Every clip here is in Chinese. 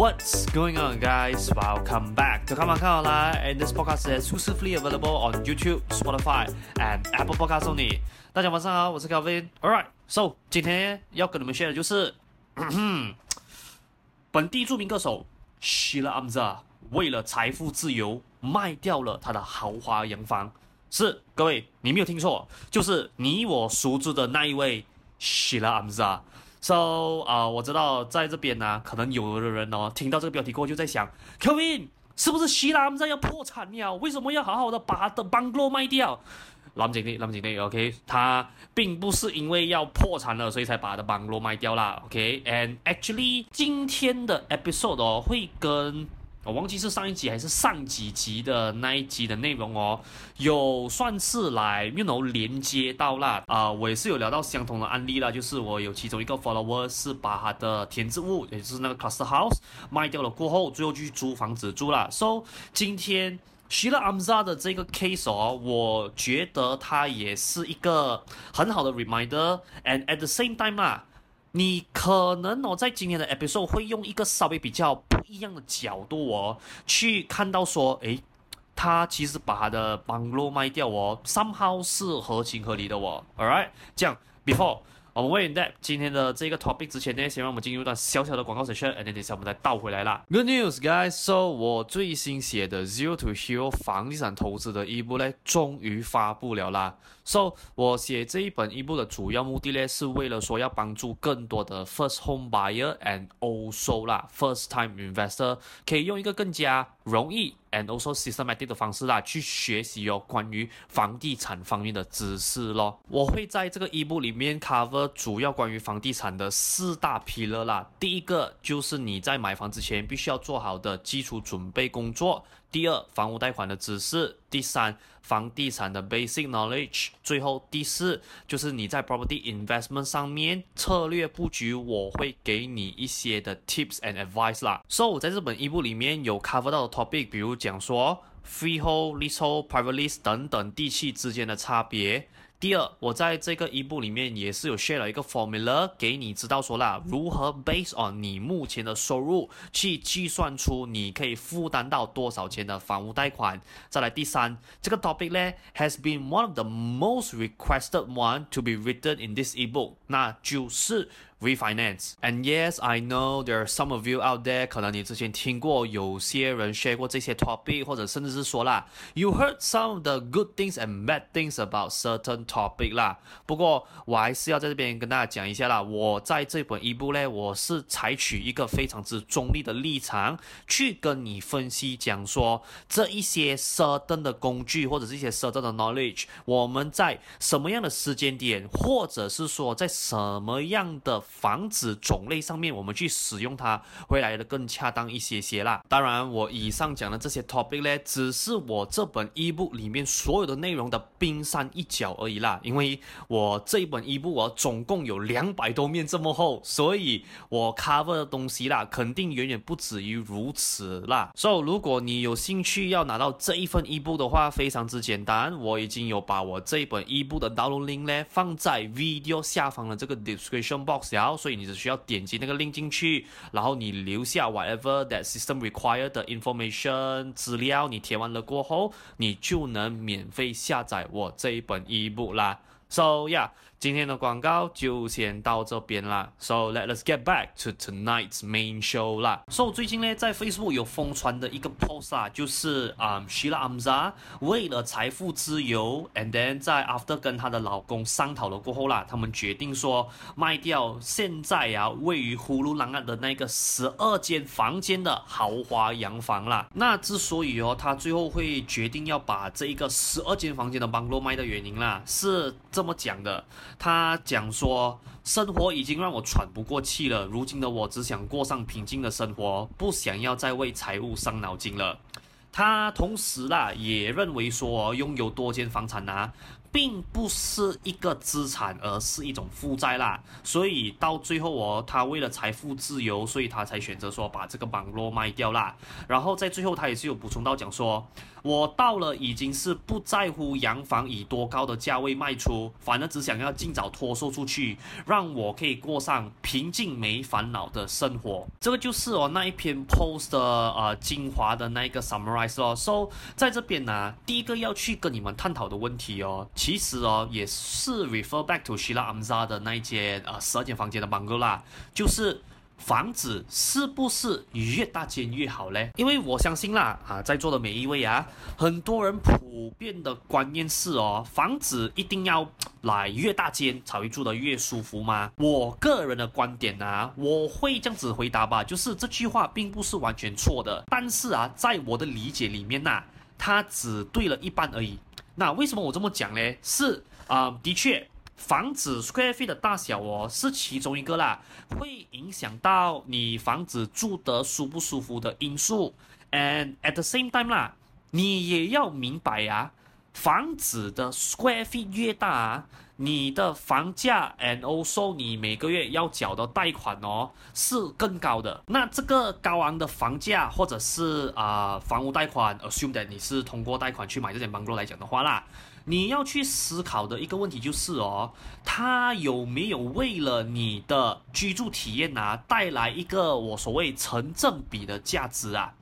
What's going on, guys? Welcome back to Come On Come On Lai, and this podcast is exclusively available on YouTube, Spotify, and Apple Podcasts only. 大家晚上好，我是 Kelvin。Alright, so 今天要跟你们 share 的就是，本地著名歌手 Shila Amza 为了财富自由卖掉了他的豪华洋房。是，各位，你没有听错，就是你我熟知的那一位 Shila Amza。So 啊、我知道在这边呢、可能有的人哦，听到这个标题过后就在想，Kevin 是不是希腊在要破产了？为什么要好好的把他的 bungalow 卖掉？冷静点，冷静点，OK，他并不是因为要破产了，所以才把他的 bungalow 卖掉啦，OK，and、actually，今天的 episode 哦会跟。忘记是上一集还是上几集的那一集的内容哦，有算是来 you know 连接到啦啊、我也是有聊到相同的案例啦，就是我有其中一个 follower 是把他的田字屋，也就是那个 cluster house 卖掉了过后，最后去租房子住了。So 今天 Sheila Amza 的这个 case 哦，我觉得它也是一个很好的 reminder，and at the same time 啊。你可能哦，在今天的 episode 会用一个稍微比较不一样的角度哦，去看到说，诶，他其实把他的 bungalow 卖掉哦，somehow 是合情合理的哦。Alright，这样 before 我们问 that 今天的这个 topic 之前呢，先让我们进入一段小小的广告 session，and then 下我们再倒回来啦。Good news, guys! So 我最新写的 Zero to Hero 房地产投资的一部呢，终于发布了啦。So，我写这一本一部的主要目的呢，是为了说要帮助更多的 first home buyer and also 啦，first time investor 可以用一个更加容易 and also systematic 的方式啦，去学习哦关于房地产方面的知识咯。我会在这个 ebook 里面 cover 主要关于房地产的四大 pillar 啦。第一个就是你在买房之前必须要做好的基础准备工作。第二，房屋贷款的知识；第三，房地产的 basic knowledge；最后第四，就是你在 property investment 上面策略布局，我会给你一些的 tips and advice 啦。So 我在这本 ebook 里面有 cover 到的 topic，比如讲说 freehold、leasehold、private lease 等等地契之间的差别。第二，我在这个一部里面也是有 share 了一个 formula 给你知道说啦，如何 base on 你目前的收入去计算出你可以负担到多少钱的房屋贷款。再来第三，这个 topic 呢 has been one of the most requested one to be written in this ebook，那就是 refinance。And yes, I know there are some of you out there，可能你之前听过有些人 share 过这些 topic，或者甚至是说啦，you heard some of the good things and bad things about certain topic 啦。不过我还是要在这边跟大家讲一下啦，我在这本 ebook 呢，我是采取一个非常之中立的立场去跟你分析讲说这一些 certain 的工具或者是一些 certain 的 knowledge，我们在什么样的时间点，或者是说在什么样的房子种类上面，我们去使用它会来的更恰当一些些啦。当然，我以上讲的这些 topic 呢，只是我这本一部里面所有的内容的冰山一角而已啦。因为我这一本一部我总共有两百多面这么厚，所以我 cover 的东西啦，肯定远远不止于如此啦。所以，如果你有兴趣要拿到这一份 ebook 的话，非常之简单，我已经有把我这一本 ebook 的 download link 呢放在 video 下方的这个 description box。然然后，所以你只需要点击那个 link 进去，然后你留下 whatever that system required 的 information 资料，你填完了过后，你就能免费下载我这一本 ebook 啦。So yeah. 今天的广告就先到这边啦，So let us get back to tonight's main show 啦。So 最近呢，在 Facebook 有疯传的一个 post 啊，就是啊、um,，Sheila Amza 为了财富自由，and then 在 after 跟她的老公商讨了过后啦，他们决定说卖掉现在啊位于呼噜浪岸的那个十二间房间的豪华洋房啦。那之所以哦，他最后会决定要把这一个十二间房间的 bungalow 卖的原因啦，是这么讲的。他讲说，生活已经让我喘不过气了，如今的我只想过上平静的生活，不想要再为财务伤脑筋了。他同时啦，也认为说拥有多间房产啊，并不是一个资产，而是一种负债啦。所以到最后哦，他为了财富自由，所以他才选择说把这个网络卖掉啦。然后在最后，他也是有补充到讲说，我到了已经是不在乎洋房以多高的价位卖出，反而只想要尽早脱售出去，让我可以过上平静没烦恼的生活。这个就是哦那一篇 post 的呃精华的那一个 summarize 哦。So 在这边呢、第一个要去跟你们探讨的问题哦，其实哦也是 refer back to Sheila Amza 的那一间呃十二间房间的 bungalow 啦，就是。房子是不是越大间越好嘞？因为我相信啦，啊，在座的每一位啊，很多人普遍的观念是哦，房子一定要来越大间才会住得越舒服吗？我个人的观点啊，我会这样子回答吧，就是这句话并不是完全错的，但是啊，在我的理解里面呐、它只对了一半而已。那为什么我这么讲呢？是啊、的确。房子 square feet 的大小哦，是其中一个啦，会影响到你房子住得舒不舒服的因素。And at the same time 啦，你也要明白啊，房子的 square feet 越大啊，你的房价 and also 你每个月要缴的贷款哦，是更高的。那这个高昂的房价或者是啊、房屋贷款，assume that 你是通过贷款去买这间 bungalow 来讲的话啦。你要去思考的一个问题就是哦，它有没有为了你的居住体验啊带来一个我所谓成正比的价值啊？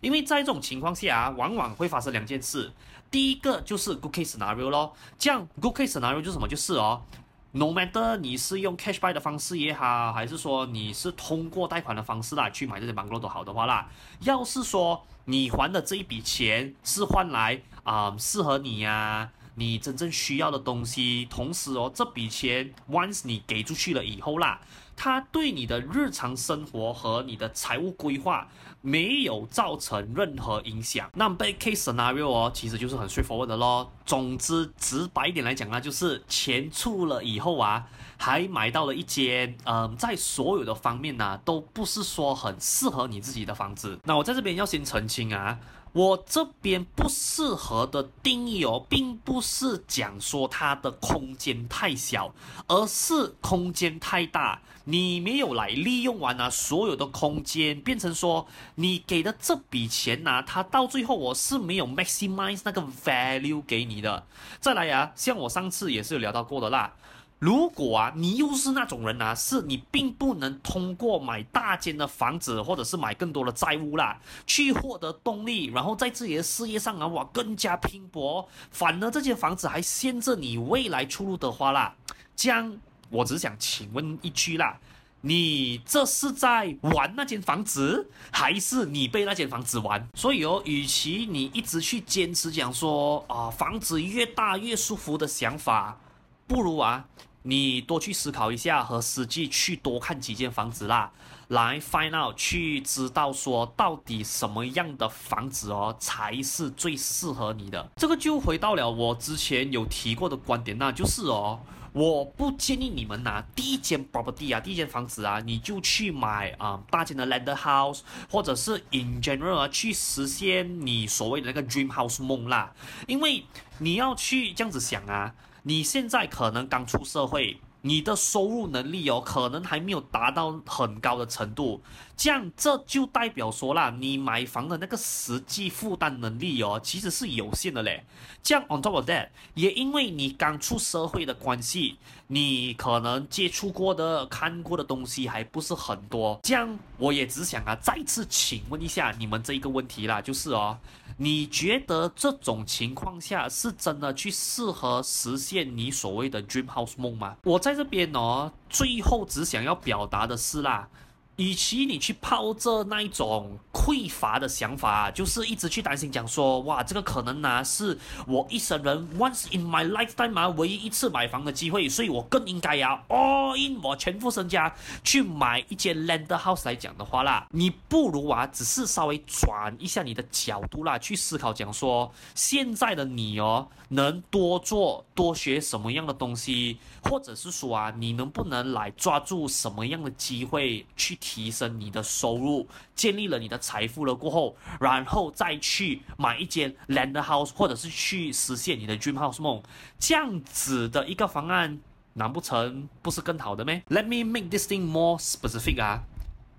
因为在这种情况下啊，往往会发生两件事。第一个就是 good case scenario 咯，这样 good case scenario 就是什么？就是哦，no matter 你是用 cash buy 的方式也好，还是说你是通过贷款的方式啦去买这些 bungalow 都好的话啦，要是说你还的这一笔钱是换来啊、呃、适合你呀、啊。你真正需要的东西，同时哦，这笔钱 once 你给出去了以后啦，它对你的日常生活和你的财务规划没有造成任何影响。那 bad case scenario 哦，其实就是很 straightforward 的咯。总之，直白一点来讲呢，就是钱出了以后啊，还买到了一间，嗯、在所有的方面呢、都不是说很适合你自己的房子。那我在这边要先澄清啊。我这边不适合的定义哦，并不是讲说它的空间太小，而是空间太大，你没有来利用完啊，所有的空间变成说你给的这笔钱呐、它到最后我是没有 maximize 那个 value 给你的。再来呀、像我上次也是有聊到过的啦。如果啊，你又是那种人啊，是你并不能通过买大间的房子，或者是买更多的债务啦，去获得动力，然后在自己的事业上啊，哇，更加拼搏，反而这间房子还限制你未来出路的话啦，这样我只想请问一句啦，你这是在玩那间房子，还是你被那间房子玩？所以哦，与其你一直去坚持讲说啊，房子越大越舒服的想法。不如啊，你多去思考一下，和实际去多看几间房子啦，来 find out 去知道说到底什么样的房子哦才是最适合你的。这个就回到了我之前有提过的观点，那就是哦，我不建议你们拿第一间 property 啊，第一间房子啊，你就去买啊、嗯、大间的 landed house，或者是 in general 去实现你所谓的那个 dream house 梦啦，因为你要去这样子想啊。你现在可能刚出社会，你的收入能力哦，可能还没有达到很高的程度，这样这就代表说啦，你买房的那个实际负担能力哦，其实是有限的嘞。这样 on top of that，也因为你刚出社会的关系，你可能接触过的、看过的东西还不是很多。这样我也只想啊，再次请问一下你们这一个问题啦，就是哦。你觉得这种情况下是真的去适合实现你所谓的 dream house 梦吗？我在这边哦，最后只想要表达的是啦。与其你去抱着那一种匮乏的想法，就是一直去担心讲说，哇，这个可能呢、啊、是我一生人 once in my lifetime 嘛，唯一一次买房的机会，所以我更应该呀 all in 我全副身家去买一间 land house 来讲的话啦，你不如啊，只是稍微转一下你的角度啦，去思考讲说，现在的你哦，能多做多学什么样的东西，或者是说啊，你能不能来抓住什么样的机会去。提升你的收入，建立了你的财富了过后，然后再去买一间 land house，或者是去实现你的 dream house 梦，这样子的一个方案，难不成不是更好的咩？Let me make this thing more specific 啊，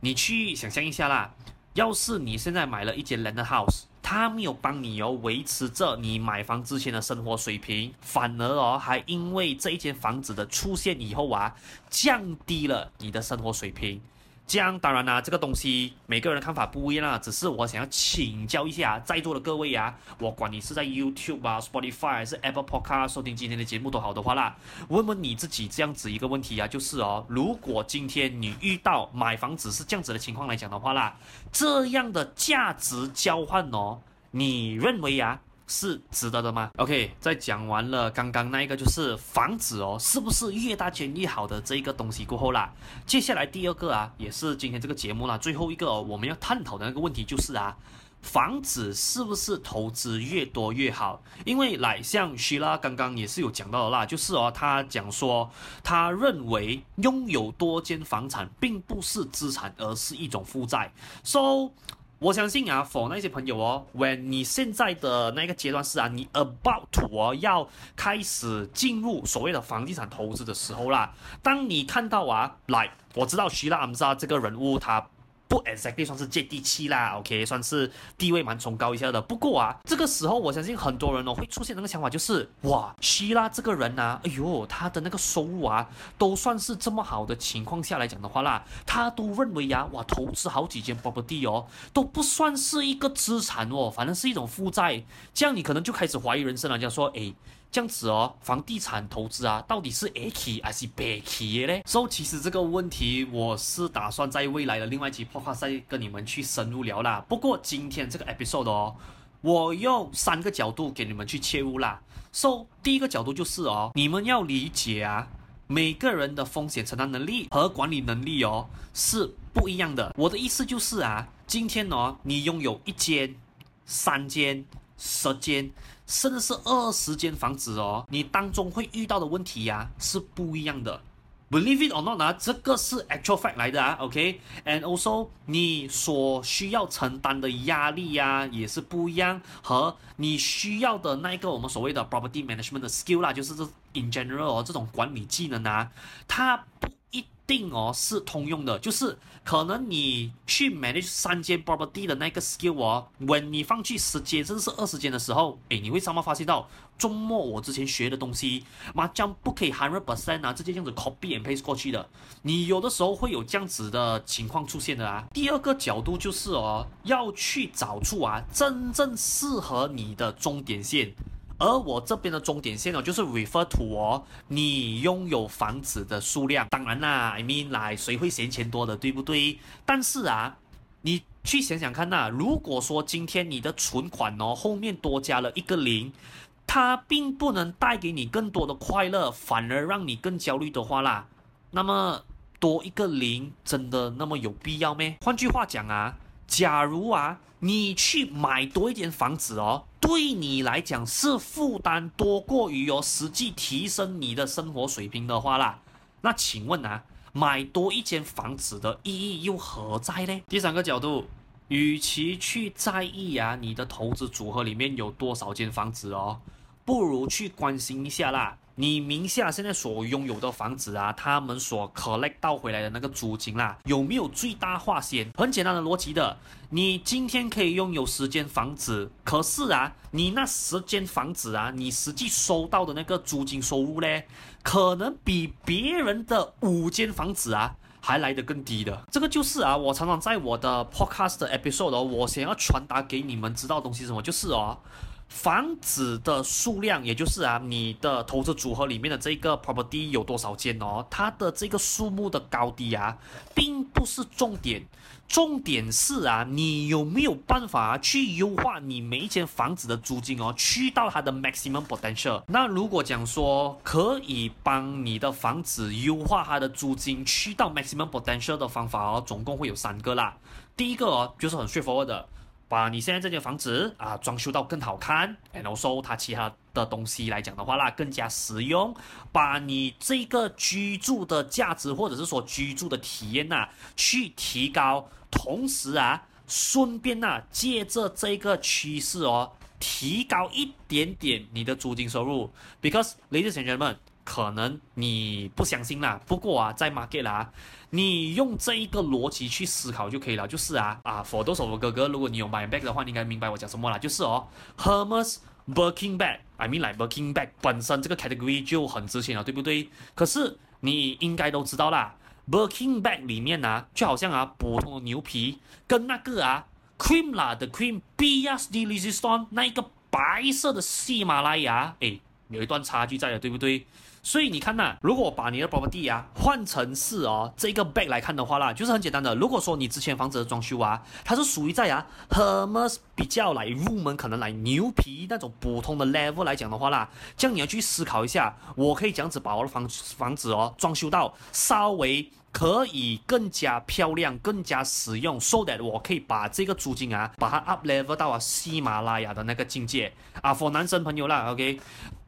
你去想象一下啦，要是你现在买了一间 land house。他没有帮你哦，维持着你买房之前的生活水平，反而哦，还因为这一间房子的出现以后啊，降低了你的生活水平。这样当然啦，这个东西每个人的看法不一样啦。只是我想要请教一下在座的各位呀，我管你是在 YouTube 啊、Spotify 还是 Apple Podcast 收听今天的节目都好的话啦，问问你自己这样子一个问题啊，就是哦，如果今天你遇到买房子是这样子的情况来讲的话啦，这样的价值交换哦，你认为呀？是值得的吗？OK，在讲完了刚刚那一个就是房子哦，是不是越大间越好的这一个东西过后啦，接下来第二个啊，也是今天这个节目啦最后一个，我们要探讨的那个问题就是啊，房子是不是投资越多越好？因为来像希拉刚刚也是有讲到的啦，就是哦，他讲说他认为拥有多间房产并不是资产，而是一种负债。So 我相信啊，for 那些朋友哦，when 你现在的那个阶段是啊，你 about to 哦要开始进入所谓的房地产投资的时候啦，当你看到啊，来，我知道徐拉姆扎这个人物他。不 exactly 算是接地气啦，OK，算是地位蛮崇高一下的。不过啊，这个时候我相信很多人哦会出现那个想法，就是哇，希拉这个人呐、啊，哎呦，他的那个收入啊，都算是这么好的情况下来讲的话啦，他都认为呀、哇，投资好几间 property 哦，都不算是一个资产哦，反正是一种负债。这样你可能就开始怀疑人生了，就说哎。这样子哦，房地产投资啊，到底是 A 期还是 B 期的呢？所以其实这个问题，我是打算在未来的另外一期 podcast 再跟你们去深入聊啦。不过今天这个 episode 哦，我用三个角度给你们去切入啦。So 第一个角度就是哦，你们要理解啊，每个人的风险承担能力和管理能力哦是不一样的。我的意思就是啊，今天哦，你拥有一间、三间、十间。甚至是二十间房子哦，你当中会遇到的问题呀、是不一样的。Believe it or not 啊，这个是 actual fact 来的啊，OK？And also 你所需要承担的压力呀、也是不一样，和你需要的那一个我们所谓的 property management 的 skill 啦，就是这 in general 这种管理技能啊，它不。定哦是通用的，就是可能你去 manage 三间 property 的那个 skill 哦，when 你放去十间甚至是二十间的时候，诶，你会怎么发现到，周末我之前学的东西，麻将不可以 hundred percent 啊，直接这样子 copy and paste 过去的，你有的时候会有这样子的情况出现的啊。第二个角度就是哦，要去找出啊真正适合你的终点线。而我这边的终点线哦，就是 refer to 哦，你拥有房子的数量。当然啦，I mean 来，谁会嫌钱多的，对不对？但是啊，你去想想看呐，如果说今天你的存款哦后面多加了一个零，它并不能带给你更多的快乐，反而让你更焦虑的话啦，那么多一个零真的那么有必要咩？换句话讲啊，假如啊，你去买多一间房子哦。对你来讲是负担多过于哦实际提升你的生活水平的话啦，那请问啊，买多一间房子的意义又何在呢？第三个角度，与其去在意啊你的投资组合里面有多少间房子哦，不如去关心一下啦。你名下现在所拥有的房子啊，他们所 collect 到回来的那个租金啦，有没有最大化先？很简单的逻辑的，你今天可以拥有十间房子，可是啊，你那十间房子啊，你实际收到的那个租金收入嘞，可能比别人的五间房子啊还来得更低的。这个就是啊，我常常在我的 podcast episode，我想要传达给你们知道的东西什么，就是哦。房子的数量，也就是啊，你的投资组合里面的这个 property 有多少间哦？它的这个数目的高低啊，并不是重点，重点是啊，你有没有办法去优化你每一间房子的租金哦，去到它的 maximum potential？那如果讲说可以帮你的房子优化它的租金去到 maximum potential 的方法哦，总共会有三个啦。第一个哦，就是很 straightforward 的。把你现在这间房子啊装修到更好看，然后说它其他的东西来讲的话啦，更加实用，把你这个居住的价值或者是说居住的体验呐、去提高，同时啊，顺便呐、借着这个趋势哦，提高一点点你的租金收入，because ladies and gentlemen。可能你不相信啦，不过啊，在 market 啦，你用这一个逻辑去思考就可以了。就是啊啊，for those of 哥哥，如果你有买 bag 的话，你应该明白我讲什么啦。就是哦，Hermes Birkin bag，I mean like Birkin bag 本身这个 category 就很值钱了，对不对？可是你应该都知道啦，Birkin bag 里面啊，就好像啊，普通的牛皮跟那个啊，cream 啦的 cream，Bias de Resistance 那一个白色的喜马拉雅，诶，有一段差距在的，对不对？所以你看呐，如果把你的 property 啊换成是哦这个 bag 来看的话啦，就是很简单的。如果说你之前房子的装修啊，它是属于在啊 Hermes 比较来入门，可能来牛皮那种普通的 level 来讲的话啦，这样你要去思考一下，我可以这样子把我的房房子哦装修到稍微可以更加漂亮、更加实用，so that 我可以把这个租金啊把它 up level 到啊喜马拉雅的那个境界啊，for 男生朋友啦，OK。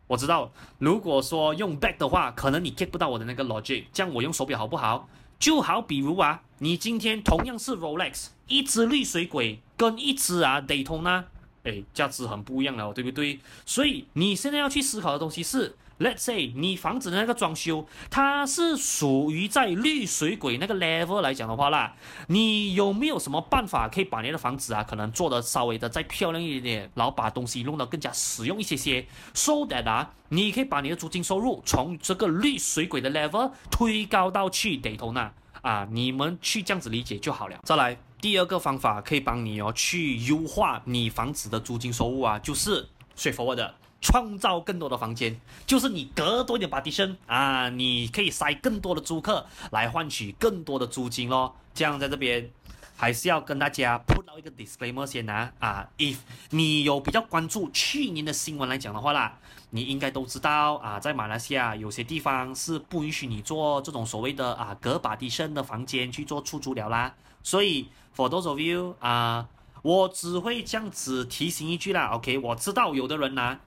我知道，如果说用 back 的话，可能你 get 不到我的那个 logic。这样我用手表好不好？就好比如啊，你今天同样是 Rolex，一只绿水鬼跟一只啊 Daytona，哎，价值很不一样了，对不对？所以你现在要去思考的东西是。Let's say 你房子的那个装修，它是属于在绿水鬼那个 level 来讲的话啦，你有没有什么办法可以把你的房子啊，可能做得稍微的再漂亮一点点，然后把东西弄得更加实用一些些，so that 啊，你可以把你的租金收入从这个绿水鬼的 level 推高到去 Daytona 啊，你们去这样子理解就好了。再来第二个方法可以帮你哦，去优化你房子的租金收入啊，就是 straightforward 的。创造更多的房间，就是你隔多一点把迪生啊，你可以塞更多的租客来换取更多的租金咯。这样在这边还是要跟大家 put 到一个 disclaimer 先啊啊，if 你有比较关注去年的新闻来讲的话啦，你应该都知道啊，在马来西亚有些地方是不允许你做这种所谓的啊隔把迪生的房间去做出租了啦。所以 for those of you 啊，我只会这样子提醒一句啦，OK，我知道有的人呢、啊。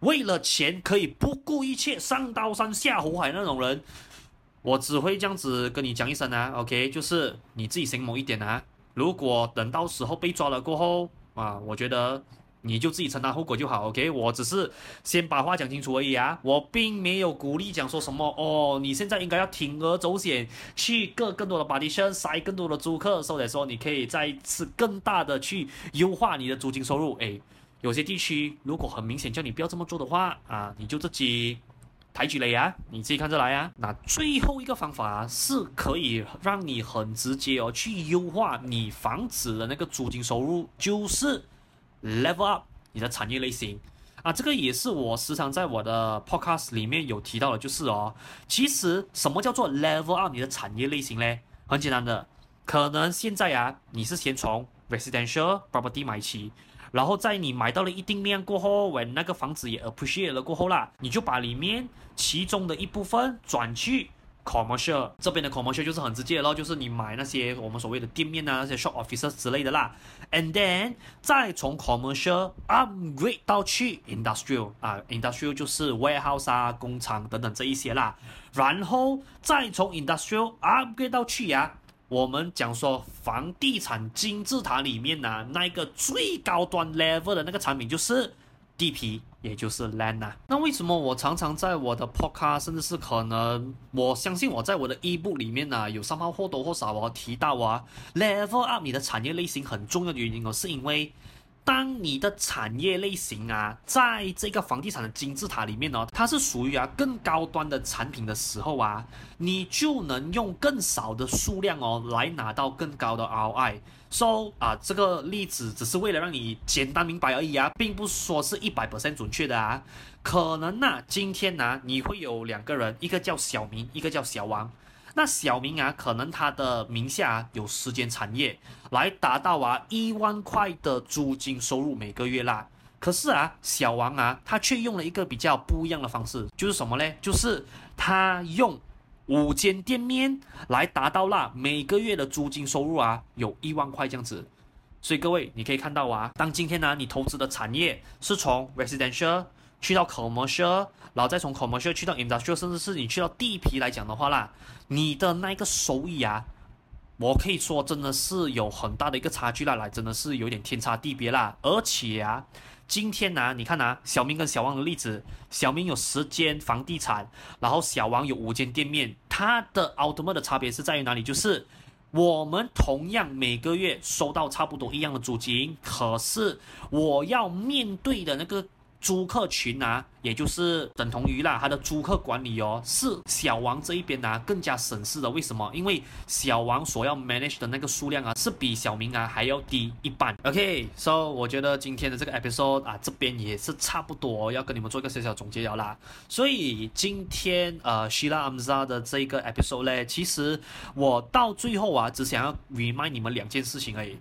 为了钱可以不顾一切上刀山下火海那种人，我只会这样子跟你讲一声啊，OK，就是你自己醒目一点啊。如果等到时候被抓了过后啊，我觉得你就自己承担后果就好，OK。我只是先把话讲清楚而已啊，我并没有鼓励讲说什么哦，你现在应该要铤而走险去个更多的 partition 塞更多的租客，所以说你可以再次更大的去优化你的租金收入，诶。有些地区如果很明显叫你不要这么做的话啊，你就自己抬举了呀，你自己看着来呀。那最后一个方法是可以让你很直接哦去优化你房子的那个租金收入，就是 level up 你的产业类型啊。这个也是我时常在我的 podcast 里面有提到的，就是哦，其实什么叫做 level up 你的产业类型嘞？很简单的，可能现在啊你是先从 residential property 买起。然后在你买到了一定量过后喂那个房子也 appreciate 了过后啦，你就把里面其中的一部分转去 commercial 这边的 commercial 就是很直接咯，就是你买那些我们所谓的店面啊，那些 shop offices 之类的啦，and then 再从 commercial upgrade 到去 industrial 啊，industrial 就是 warehouse 啊，工厂等等这一些啦，然后再从 industrial upgrade 到去呀、啊。我们讲说房地产金字塔里面呢、那一个最高端 level 的那个产品就是地皮，也就是 land 啊。那为什么我常常在我的 podcast，甚至是可能我相信我在我的 ebook 里面呢、有三方或多或少我提到啊，level up 你的产业类型很重要的原因哦，是因为。当你的产业类型啊，在这个房地产的金字塔里面呢，它是属于啊更高端的产品的时候啊，你就能用更少的数量哦来拿到更高的 ROI。So 啊，这个例子只是为了让你简单明白而已啊，并不说是一百 percent 准确的啊。可能呢，今天呢，你会有两个人，一个叫小明，一个叫小王。那小明啊，可能他的名下啊有十间产业，来达到啊一万块的租金收入每个月啦。可是啊，小王啊，他却用了一个比较不一样的方式，就是什么呢？就是他用五间店面来达到啦每个月的租金收入啊，有一万块这样子。所以各位，你可以看到啊，当今天呢，你投资的产业是从 residential 去到 commercial，然后再从 commercial 去到 industrial，甚至是你去到地皮来讲的话啦，你的那个收益啊，我可以说真的是有很大的一个差距啦，来真的是有点天差地别啦。而且啊，今天呢、你看啊，小明跟小王的例子，小明有十间房地产，然后小王有五间店面，他的 ultimate 的差别是在于哪里？就是。我们同样每个月收到差不多一样的租金，可是我要面对的那个租客群啊，也就是等同于啦，他的租客管理哦，是小王这一边啊更加省事的。为什么？因为小王所要 manage 的那个数量啊，是比小明啊还要低一半。OK，so 我觉得今天的这个 episode 啊，这边也是差不多要跟你们做一个小小总结了啦。所以今天呃，Sheila Amza 的这个 episode 呢，其实我到最后啊，只想要 remind 你们两件事情而已。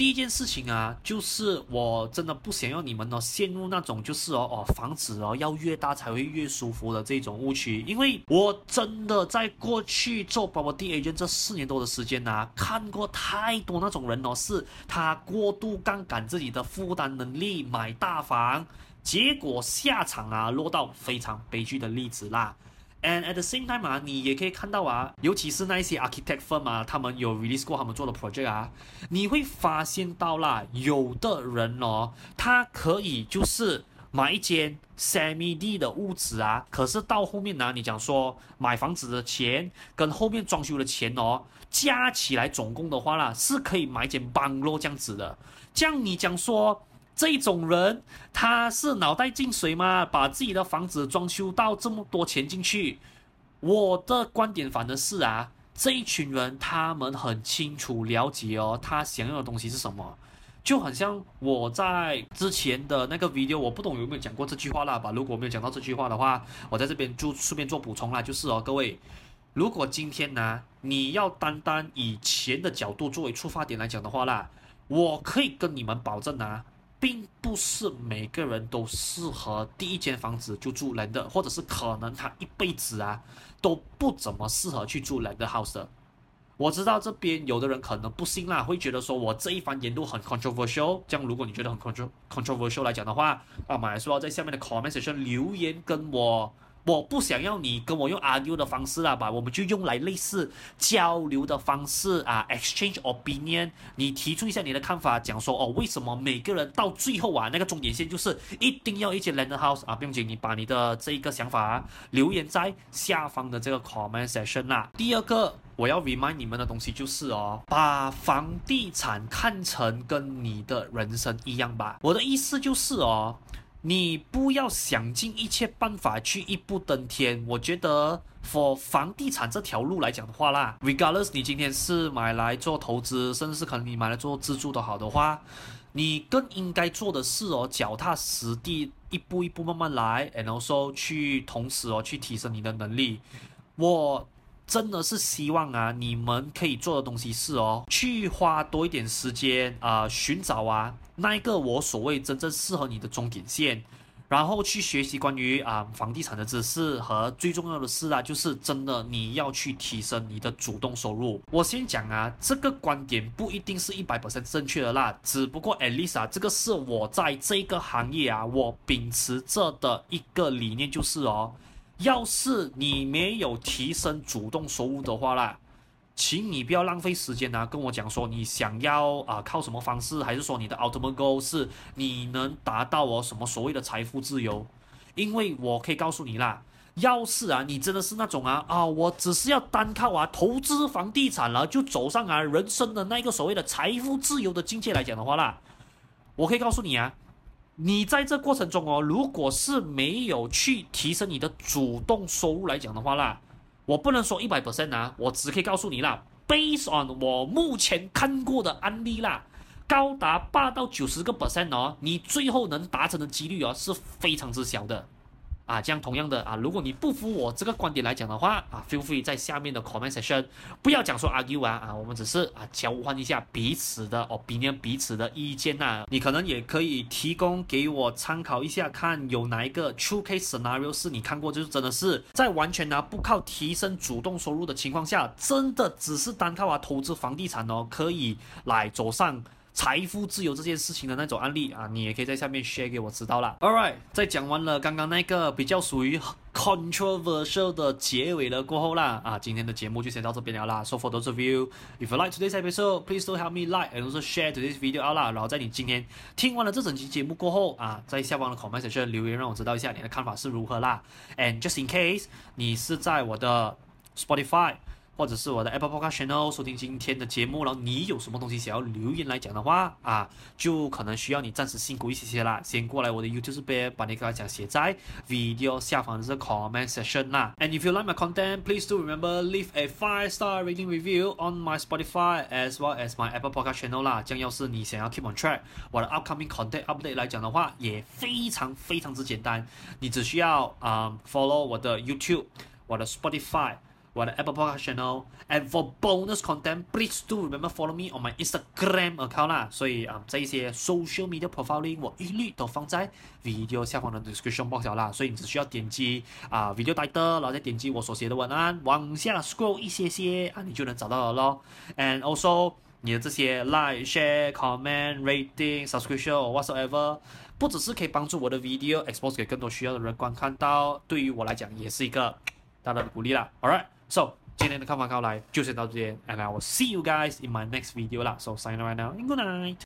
第一件事情啊，就是我真的不想要你们呢陷入那种就是哦哦房子哦要越大才会越舒服的这种误区，因为我真的在过去做包包 DA 这四年多的时间啊，看过太多那种人哦，是他过度杠杆自己的负担能力买大房，结果下场啊落到非常悲剧的例子啦。And at the same time 啊，你也可以看到啊，尤其是那一些 architect firm 啊，他们有 release 过他们做的 project 啊，你会发现到啦，有的人哦，他可以就是买一间 semi D 的屋子啊，可是到后面呢、你讲说买房子的钱跟后面装修的钱哦，加起来总共的话啦，是可以买一间 bungalow 这样子的，这样你讲说。这种人他是脑袋进水吗？把自己的房子装修到这么多钱进去？我的观点反而是啊，这一群人他们很清楚了解哦，他想要的东西是什么，就很像我在之前的那个 video，我不懂有没有讲过这句话啦吧？如果没有讲到这句话的话，我在这边就顺便做补充啦，就是哦，各位，如果今天呢，你要单单以钱的角度作为出发点来讲的话啦，我可以跟你们保证啊。并不是每个人都适合第一间房子就住人的或者是可能他一辈子啊都不怎么适合去住人的 house 的。我知道这边有的人可能不信啦，会觉得说我这一番言论很 controversial。这样如果你觉得很 contro controversial 来讲的话，啊，马来说要在下面的 comment section 留言跟我。我不想要你跟我用 argue 的方式啦吧，我们就用来类似交流的方式啊，exchange opinion。你提出一下你的看法，讲说哦，为什么每个人到最后啊，那个终点线就是一定要一间 landed house 啊，并且你把你的这一个想法留言在下方的这个 comment section 啦。第二个我要 remind 你们的东西就是哦，把房地产看成跟你的人生一样吧。我的意思就是哦。你不要想尽一切办法去一步登天。我觉得，for 房地产这条路来讲的话啦，regardless 你今天是买来做投资，甚至是可能你买来做自住都好的话，你更应该做的是哦，脚踏实地，一步一步慢慢来，and also 去同时哦去提升你的能力。我。真的是希望啊，你们可以做的东西是哦，去花多一点时间啊、寻找啊那一个我所谓真正适合你的终点线，然后去学习关于啊、房地产的知识和最重要的事啊，就是真的你要去提升你的主动收入。我先讲啊，这个观点不一定是一百 percent 正确的啦，只不过 at least 啊，这个是我在这个行业啊，我秉持着的一个理念就是哦。要是你没有提升主动收入的话啦，请你不要浪费时间啊，跟我讲说你想要啊、靠什么方式，还是说你的 ultimate goal 是你能达到哦什么所谓的财富自由？因为我可以告诉你啦，要是啊你真的是那种啊啊我只是要单靠啊投资房地产了就走上啊人生的那个所谓的财富自由的境界来讲的话啦，我可以告诉你啊。你在这过程中哦，如果是没有去提升你的主动收入来讲的话啦，我不能说一百 percent 啊，我只可以告诉你啦，based on 我目前看过的案例啦，高达八到九十个 percent 哦，你最后能达成的几率哦是非常之小的。啊，这样同样的啊，如果你不服我这个观点来讲的话啊，feel free 在下面的 comment section 不要讲说 argue 啊啊，我们只是啊交换一下彼此的 opinion，彼此的意见呐、啊。你可能也可以提供给我参考一下，看有哪一个 true case scenario 是你看过，就是真的是在完全呢不靠提升主动收入的情况下，真的只是单靠啊投资房地产哦，可以来走上财富自由这件事情的那种案例啊，你也可以在下面 share 给我知道啦。All right，在讲完了刚刚那个比较属于 controversial 的结尾了过后啦，啊，今天的节目就先到这边了啦。So for those of you if you like today's episode, please do help me like and also share today's video out 啦。然后在你今天听完了这整期节目过后啊，在下方的 comment section 留言让我知道一下你的看法是如何啦。And just in case 你是在我的 Spotify。或者是我的 Apple Podcast channel 收听今天的节目，然后你有什么东西想要留言来讲的话啊，就可能需要你暂时辛苦一些些啦，先过来我的 YouTube 这边把你刚才讲写在 video 下方的这个 comment section 啦。And if you like my content, please do remember leave a five star rating review on my Spotify as well as my Apple Podcast channel 啦。这样要是你想要 keep on track 我的 upcoming content update 来讲的话，也非常非常之简单，你只需要啊、follow 我的 YouTube，我的 Spotify。我的 Apple Podcast channel，and for bonus content，please do remember follow me on my Instagram account 啦。所以啊，这一些 social media profiling 我一律都放在 video 下方的 description box 啦。所以你只需要点击啊 video title，然后再点击我所写的文案，往下 scroll 一些些啊，你就能找到了咯。And also 你的这些 like、share、comment、rating、subscription or whatsoever，不只是可以帮助我的 video expose 给更多需要的人观看到，对于我来讲也是一个大大的鼓励啦。All right。So 今天的看法到来就先到这边，and I will see you guys in my next video 啦。So sign right now and good night.